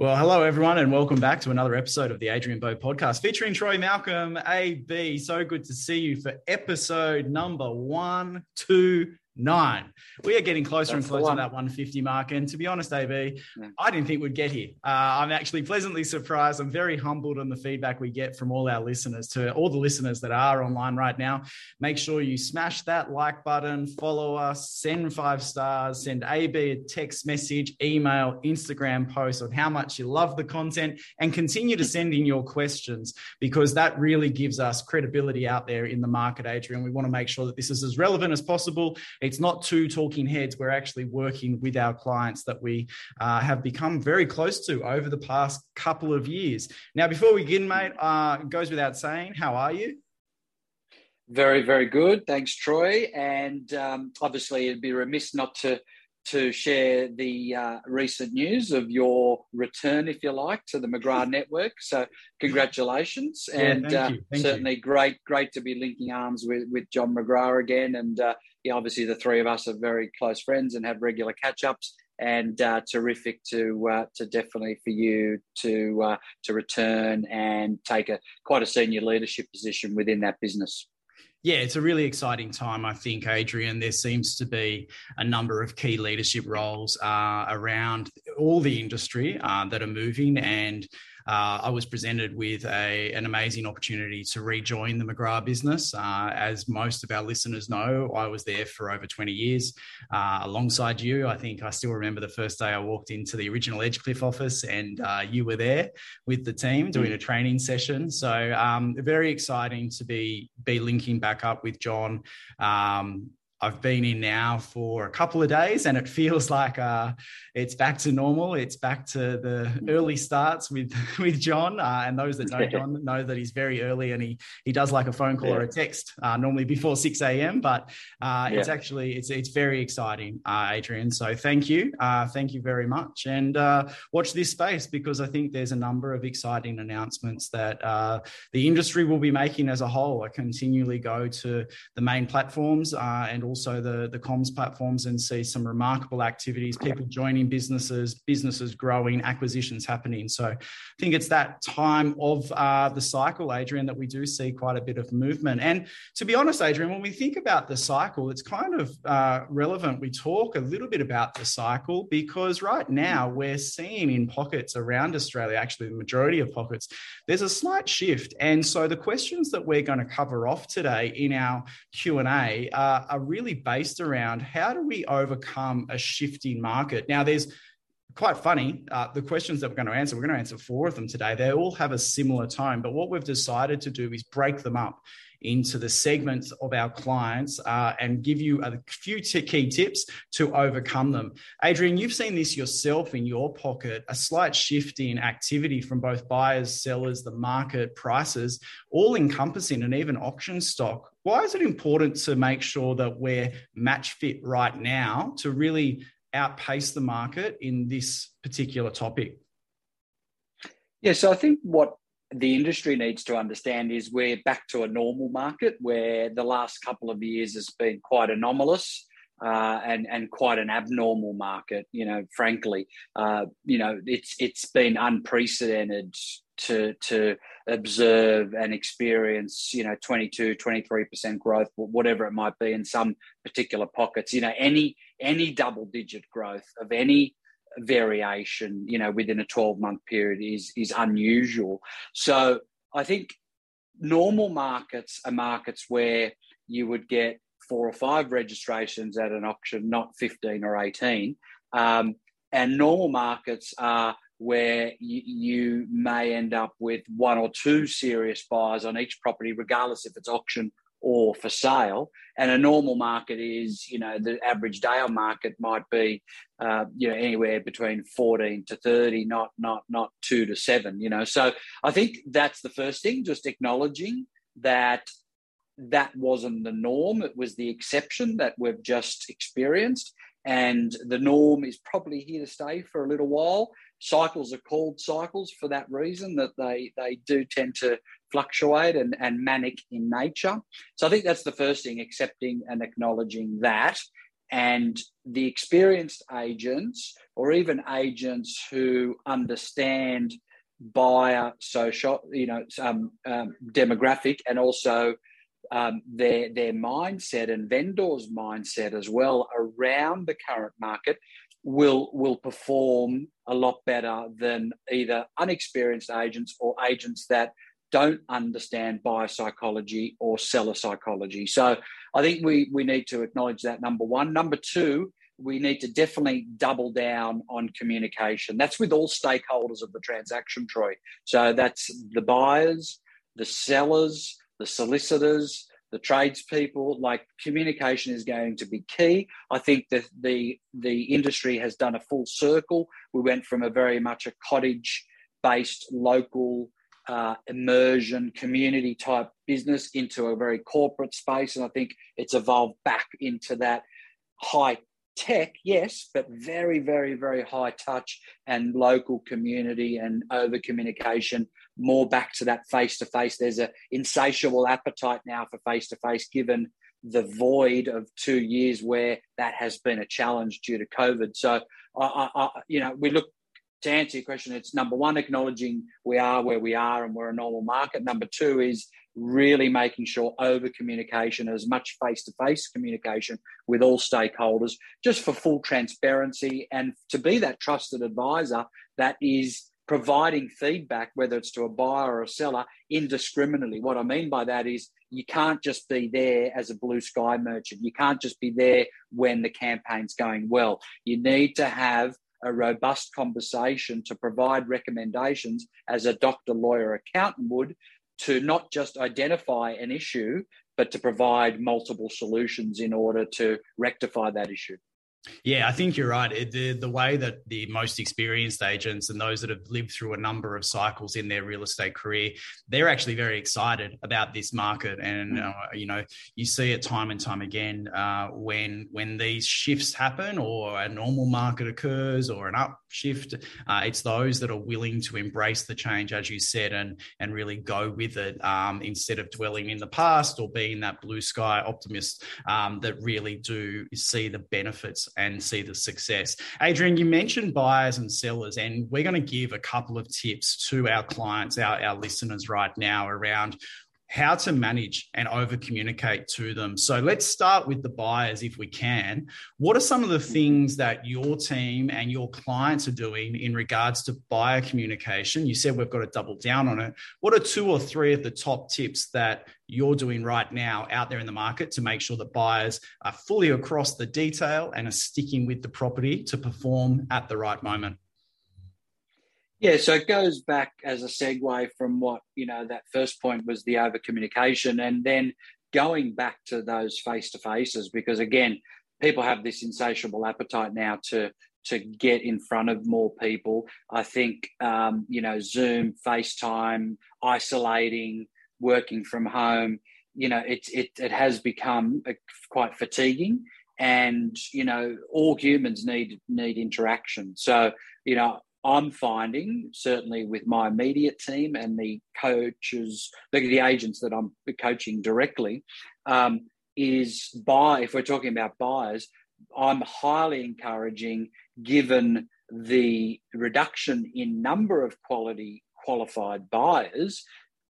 Well, hello everyone, and welcome back to another episode of the Adrian Bo podcast featuring Troy Malcolm, AB. So good to see you for episode number one, two, nine. We are getting closer That's and closer to that 150 mark. And to be honest, AB, yeah. I didn't think we'd get here. Uh, I'm actually pleasantly surprised. I'm very humbled on the feedback we get from all our listeners. To all the listeners that are online right now, make sure you smash that like button, follow us, send five stars, send AB a text message, email, Instagram post on how much you love the content, and continue to send in your questions because that really gives us credibility out there in the market, Adrian. We want to make sure that this is as relevant as possible it's not two talking heads. We're actually working with our clients that we uh, have become very close to over the past couple of years. Now, before we begin, mate, uh, goes without saying, how are you? Very, very good. Thanks, Troy. And um, obviously, it'd be remiss not to to share the uh, recent news of your return, if you like, to the McGrath Network. So, congratulations, yeah, and uh, certainly you. great, great to be linking arms with with John McGrath again. And uh, yeah, obviously, the three of us are very close friends and have regular catch ups. And uh, terrific to uh, to definitely for you to uh, to return and take a quite a senior leadership position within that business yeah, it's a really exciting time, I think, Adrian. There seems to be a number of key leadership roles uh, around all the industry uh, that are moving, and uh, I was presented with a, an amazing opportunity to rejoin the McGrath business. Uh, as most of our listeners know, I was there for over 20 years uh, alongside you. I think I still remember the first day I walked into the original Edgecliff office and uh, you were there with the team doing a training session. So um, very exciting to be be linking back up with John. Um, I've been in now for a couple of days and it feels like uh, it's back to normal. It's back to the early starts with with John. Uh, and those that know John know that he's very early and he he does like a phone call yeah. or a text uh, normally before 6 a.m. But uh, yeah. it's actually it's it's very exciting, uh, Adrian. So thank you. Uh, thank you very much. And watch this space because I think there's a number of exciting announcements that the industry will be making as a whole. I continually go to the main platforms and also the, the comms platforms and see some remarkable activities, people joining businesses, businesses growing, acquisitions happening. So I think it's that time of uh, the cycle, Adrian, that we do see quite a bit of movement. And to be honest, Adrian, when we think about the cycle, it's kind of uh, relevant. We talk a little bit about the cycle because right now we're seeing in pockets around Australia, actually the majority of pockets, there's a slight shift. And so the questions that we're going to cover off today in our Q&A are really really based around how do we overcome a shifting market. Now, there's quite funny. Uh, the questions that we're going to answer, we're going to answer four of them today. They all have a similar tone, but what we've decided to do is break them up into the segments of our clients uh, and give you a few t- key tips to overcome them. Adrian, you've seen this yourself in your pocket a slight shift in activity from both buyers, sellers, the market, prices, all encompassing and even auction stock. Why is it important to make sure that we're match fit right now to really outpace the market in this particular topic? Yeah, so I think what the industry needs to understand is we're back to a normal market where the last couple of years has been quite anomalous. Uh, and and quite an abnormal market, you know. Frankly, uh, you know, it's it's been unprecedented to to observe and experience, you know, 22, 23% growth, whatever it might be in some particular pockets. You know, any any double digit growth of any variation, you know, within a 12 month period is is unusual. So I think normal markets are markets where you would get four or five registrations at an auction, not 15 or 18. Um, and normal markets are where you, you, may end up with one or two serious buyers on each property, regardless if it's auction or for sale. And a normal market is, you know, the average day on market might be, uh, you know, anywhere between 14 to 30, not, not, not two to seven, you know. So I think that's the first thing, just acknowledging that that wasn't the norm. It was the exception that we've just experienced. And the norm is probably here to stay for a little while. Cycles are called cycles for that reason, that they, they do tend to fluctuate and, and manic in nature. So I think that's the first thing, accepting and acknowledging that. And the experienced agents or even agents who understand buyer social, you know, um, um, demographic and also um, their their mindset and vendors' mindset as well around the current market will will perform a lot better than either unexperienced agents or agents that don't understand buyer psychology or seller psychology. So I think we we need to acknowledge that number one. Number two, we need to definitely double down on communication. That's with all stakeholders of the transaction, Troy. So that's the buyers, the sellers, the solicitors, the tradespeople. Like communication is going to be key. I think that the the industry has done a full circle. We went from a very much a cottage based local uh, immersion community type business into a very corporate space, and I think it's evolved back into that high tech, yes, but very, very, very high touch and local community and over communication, more back to that face to face. There's an insatiable appetite now for face to face, given the void of two years where that has been a challenge due to COVID. So, I, I, you know, we look to answer your question. It's number one, acknowledging we are where we are and we're a normal market. Number two is really making sure over communication, as much face to face communication with all stakeholders, just for full transparency and to be that trusted advisor that is providing feedback, whether it's to a buyer or a seller, indiscriminately. What I mean by that is you can't just be there as a blue sky merchant. You can't just be there when the campaign's going well. You need to have a robust conversation to provide recommendations as a doctor, lawyer, accountant would to not just identify an issue, but to provide multiple solutions in order to rectify that issue. Yeah, I think you're right. the, the way that the most experienced agents and those that have lived through a number of cycles in their real estate career, they're actually very excited about this market. And, mm. uh, you know, you see it time and time again uh, when, when these shifts happen or a normal market occurs or an upshift, uh, it's those that are willing to embrace the change, as you said, and, and really go with it um, instead of dwelling in the past or being that blue sky optimist um, that really do see the benefits and see the success. Adrian, you mentioned buyers and sellers, and we're going to give a couple of tips to our clients, our, our listeners right now around how to manage and over communicate to them. So let's start with the buyers if we can. What are some of the mm-hmm. things that your team and your clients are doing in regards to buyer communication? You said we've got to double down on it. What are two or three of the top tips that you're doing right now out there in the market to make sure that buyers are fully across the detail and are sticking with the property to perform at the right moment? Yeah, so it goes back as a segue from what, you know, that first point was the over communication and then going back to those face to faces because again, people have this insatiable appetite now to to get in front of more people. I think um, you know, Zoom, FaceTime, isolating, working from home, you know, it it it has become quite fatiguing and you know all humans need need interaction so you know I'm finding, certainly with my immediate team and the coaches, the, agents that I'm coaching directly, um, is buy. If we're talking about buyers, I'm highly encouraging, given the reduction in number of quality qualified buyers,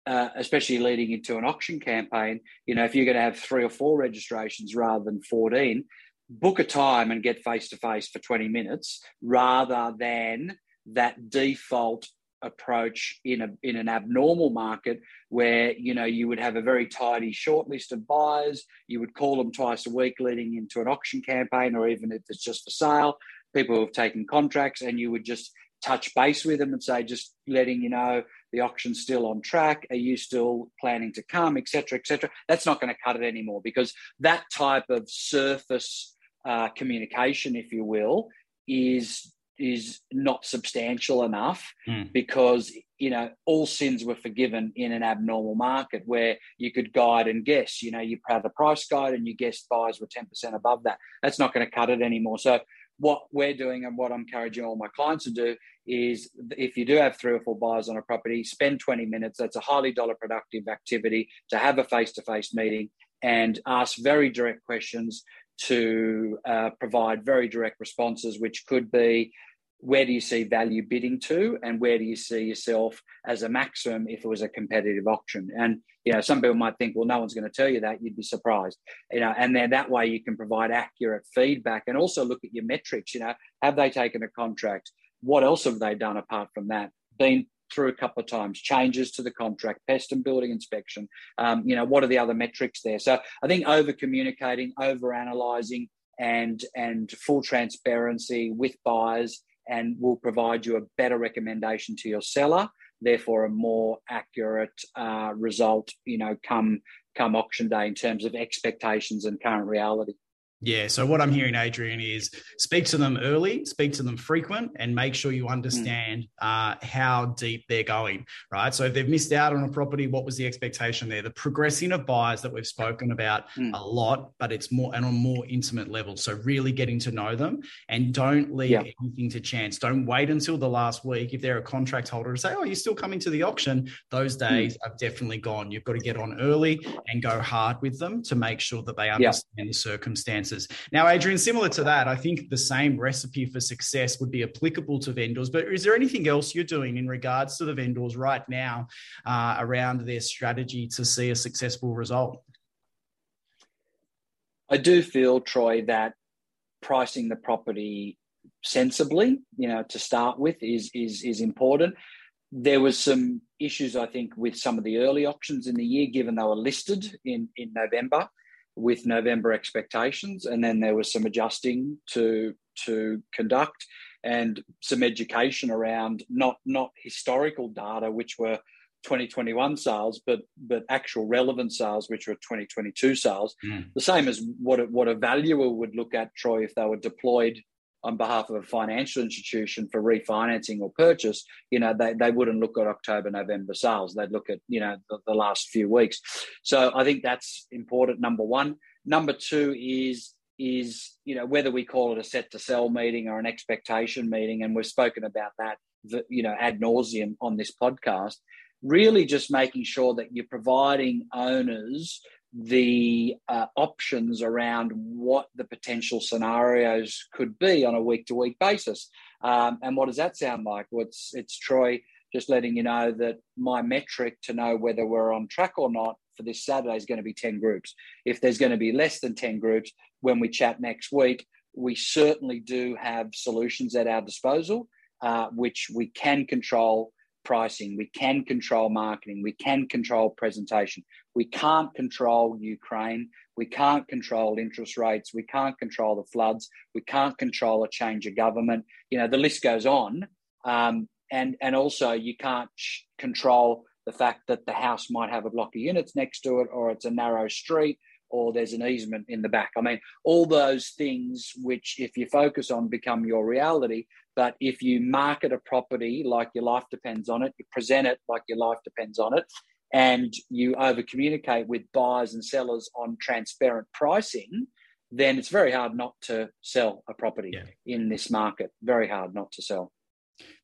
uh, especially leading into an auction campaign. You know, if you're going to have three or four registrations rather than 14, book a time and get face to face for 20 minutes rather than that default approach in a in an abnormal market where you know you would have a very tidy short list of buyers. You would call them twice a week leading into an auction campaign or even if it's just for sale. People have taken contracts and you would just touch base with them and say just letting you know the auction's still on track. Are you still planning to come etc etc that's not going to cut it anymore because that type of surface uh, communication if you will is is not substantial enough mm. because you know all sins were forgiven in an abnormal market where you could guide and guess. You know you had a price guide and you guessed buyers were 10% above that. That's not going to cut it anymore. So what we're doing and what i'm encouraging all my clients to do is if you do have three or four buyers on a property spend 20 minutes. That's a highly dollar productive activity to have a face-to-face meeting and ask very direct questions to uh, provide very direct responses, which could be, where do you see value bidding to and where do you see yourself as a maximum if it was a competitive auction? And you know some people might think well no one's going to tell you that you'd be surprised. You know and then that way you can provide accurate feedback and also look at your metrics you know have they taken a contract? What else have they done apart from that? Been through a couple of times. Changes to the contract pest and building inspection um, you know what are the other metrics there? So i think over communicating over analyzing and and full transparency with buyers and will provide you a better recommendation to your seller therefore a more accurate uh, result you know come come auction day in terms of expectations and current reality yeah. So what I'm hearing, Adrian, is speak to them early, speak to them frequent, and make sure you understand uh, how deep they're going. Right. So if they've missed out on a property, what was the expectation there? The progressing of buyers that we've spoken about mm. a lot, but it's more and on a more intimate level. So really getting to know them, and don't leave yeah. anything to chance. Don't wait until the last week if they're a contract holder to say, "Oh, you're still coming to the auction." Those hmm. days mm. are definitely gone. You've got to get on early and go hard with them to make sure that they understand yeah. the circumstances now, Adrian, similar to that, I think the same recipe for success would be applicable to vendors. But is there anything else you're doing in regards to the vendors right now uh, around their strategy to see a successful result? I do feel, Troy, that pricing the property sensibly, you know, to start with, is is is important. There was some issues, I think, with some of the early auctions in the year, given they were listed in in November with November expectations, and then there was some adjusting to to conduct and some education around not not historical data, which were 2021 sales, but but actual relevant sales, which were 2022 sales. Mm. The same as what a, what a valuer would look at, Troy, if they were deployed on behalf of a financial institution for refinancing or purchase, you know, they, they wouldn't look at October, November sales. They'd look at, you know, the, the last few weeks. So I think that's important, number one. Number two is is you know whether we call it a set to sell meeting or an expectation meeting and we've spoken about that you know ad nauseum on this podcast really just making sure that you're providing owners the uh, options around what the potential scenarios could be on a week to week basis. Um, and what does that sound like? Well, it's, it's Troy just letting you know that my metric to know whether we're on track or not for this Saturday is going to be 10 groups. If there's going to be less than 10 groups when we chat next week, we certainly do have solutions at our disposal, uh, which we can control pricing, we can control marketing, we can control presentation. We can't control Ukraine, we can't control interest rates, we can't control the floods, we can't control a change of government. You know, the list goes on. Um, and, and also, you can't control the fact that the house might have a block of units next to it, or it's a narrow street, or there's an easement in the back. I mean, all those things which, if you focus on, become your reality. But if you market a property like your life depends on it, you present it like your life depends on it, and you over communicate with buyers and sellers on transparent pricing, then it's very hard not to sell a property yeah. in this market. Very hard not to sell.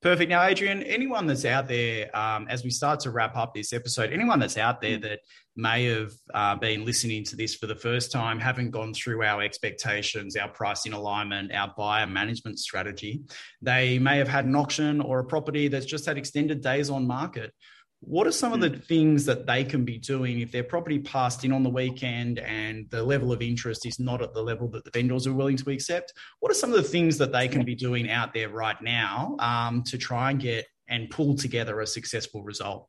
Perfect. Now, Adrian, anyone that's out there, um, as we start to wrap up this episode, anyone that's out there mm. that may have uh, been listening to this for the first time, haven't gone through our expectations, our pricing alignment, our buyer management strategy, they may have had an auction or a property that's just had extended days on market. What are some of the hmm. things that they can be doing if their property passed in on the weekend and the level of interest is not at the level that the vendors are willing to accept? What are some of the things that they can be doing out there right now um, to try and get and pull together a successful result?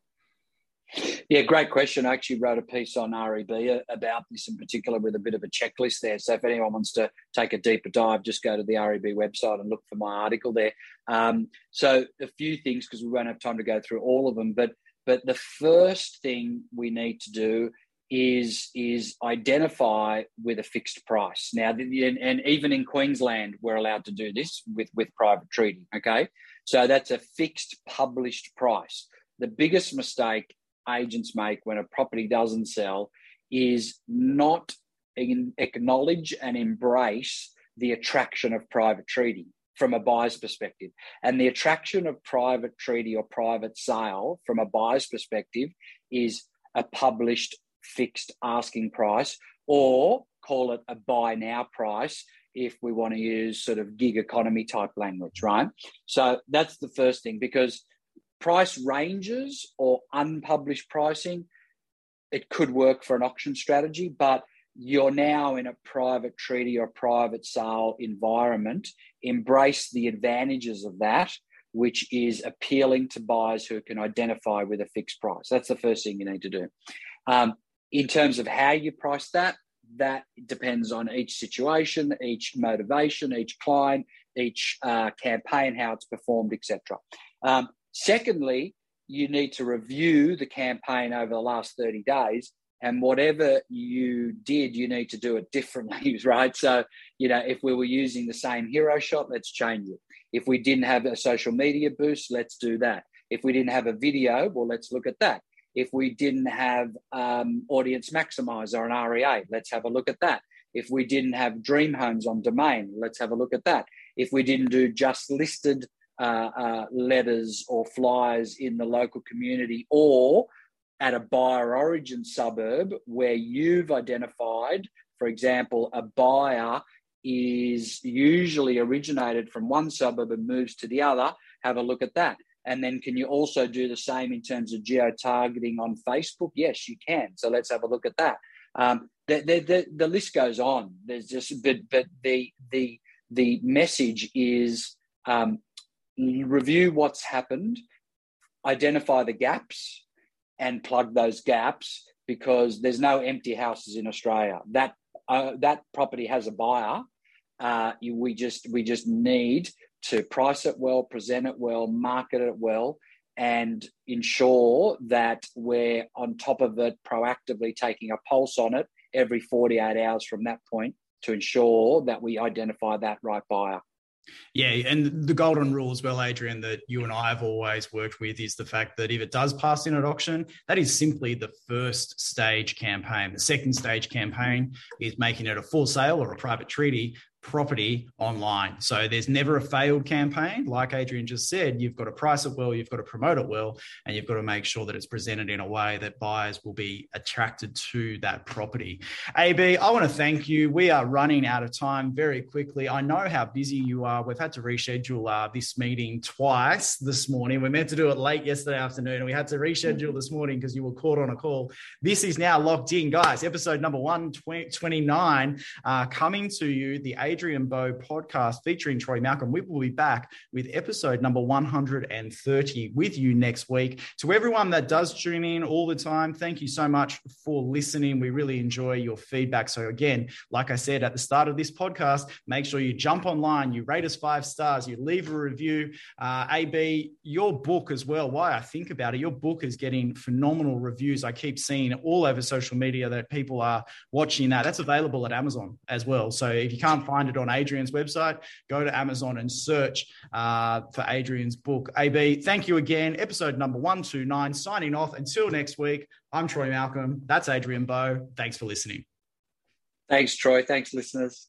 Yeah, great question. I actually wrote a piece on REB about this in particular with a bit of a checklist there. So if anyone wants to take a deeper dive, just go to the REB website and look for my article there. Um, so a few things because we won't have time to go through all of them, but but the first thing we need to do is is identify with a fixed price. Now, and, and even in Queensland, we're allowed to do this with with private treaty. Okay, so that's a fixed published price. The biggest mistake agents make when a property doesn't sell is not acknowledge and embrace the attraction of private treaty from a buyer's perspective. And the attraction of private treaty or private sale from a buyer's perspective is a published fixed asking price or call it a buy now price if we want to use sort of gig economy type language, right? So that's the first thing because price ranges or unpublished pricing, it could work for an auction strategy, but you're now in a private treaty or private sale environment. Embrace the advantages of that, which is appealing to buyers who can identify with a fixed price. That's the first thing you need to do. Um, in terms of how you price that, that depends on each situation, each motivation, each client, each uh, campaign, how it's performed, etc. Um, secondly, you need to review the campaign over the last 30 days and whatever you did you need to do it differently right? So you know if we were using the same hero shot let's change it. If we didn't have a social media boost let's do that. If we didn't have a video well let's look at that. If we didn't have um, audience maximizer or rea let's have a look at that. If we didn't have dream homes on domain let's have a look at that. If we didn't do just listed uh, uh, letters or flyers in the local community or at a buyer origin suburb where you've identified, for example, a buyer is usually originated from one suburb and moves to the other, have a look at that. And then can you also do the same in terms of geo targeting on Facebook? Yes, you can. So let's have a look at that. Um, the, the, the, the, list goes on. There's just, but, but the, the, the message is um, review what's happened, identify the gaps, and plug those gaps because there's no empty houses in Australia. That uh, that property has a buyer. Uh, we just we just need to price it well, present it well, market it well, and ensure that we're on top of it, proactively taking a pulse on it every 48 hours from that point to ensure that we identify that right buyer. Yeah, and the golden rule as well, Adrian, that you and I have always worked with is the fact that if it does pass in at auction, that is simply the first stage campaign. The second stage campaign is making it a full sale or a private treaty property online. So there's never a failed campaign. Like Adrian just said, you've got to price it well, you've got to promote it well, and you've got to make sure that it's presented in a way that buyers will be attracted to that property. AB, I want to thank you. We are running out of time very quickly. I know how busy you are. We've had to reschedule uh, this meeting twice this morning. We meant to do it late yesterday afternoon, and we had to reschedule this morning because you were caught on a call. This is now locked in, guys. Episode number 129 uh, coming to you. The Adrian Bo podcast featuring Troy Malcolm. We will be back with episode number 130 with you next week. To everyone that does tune in all the time, thank you so much for listening. We really enjoy your feedback. So, again, like I said at the start of this podcast, make sure you jump online, you rate us five stars, you leave a review. Uh, AB, your book as well, why I think about it, your book is getting phenomenal reviews. I keep seeing all over social media that people are watching that. That's available at Amazon as well. So, if you can't find find it on Adrian's website. Go to Amazon and search uh, for Adrian's book. AB, thank you again. Episode number 129, signing off. Until next week, I'm Troy Malcolm. That's Adrian Bo. Thanks for listening. Thanks, Troy. Thanks, listeners.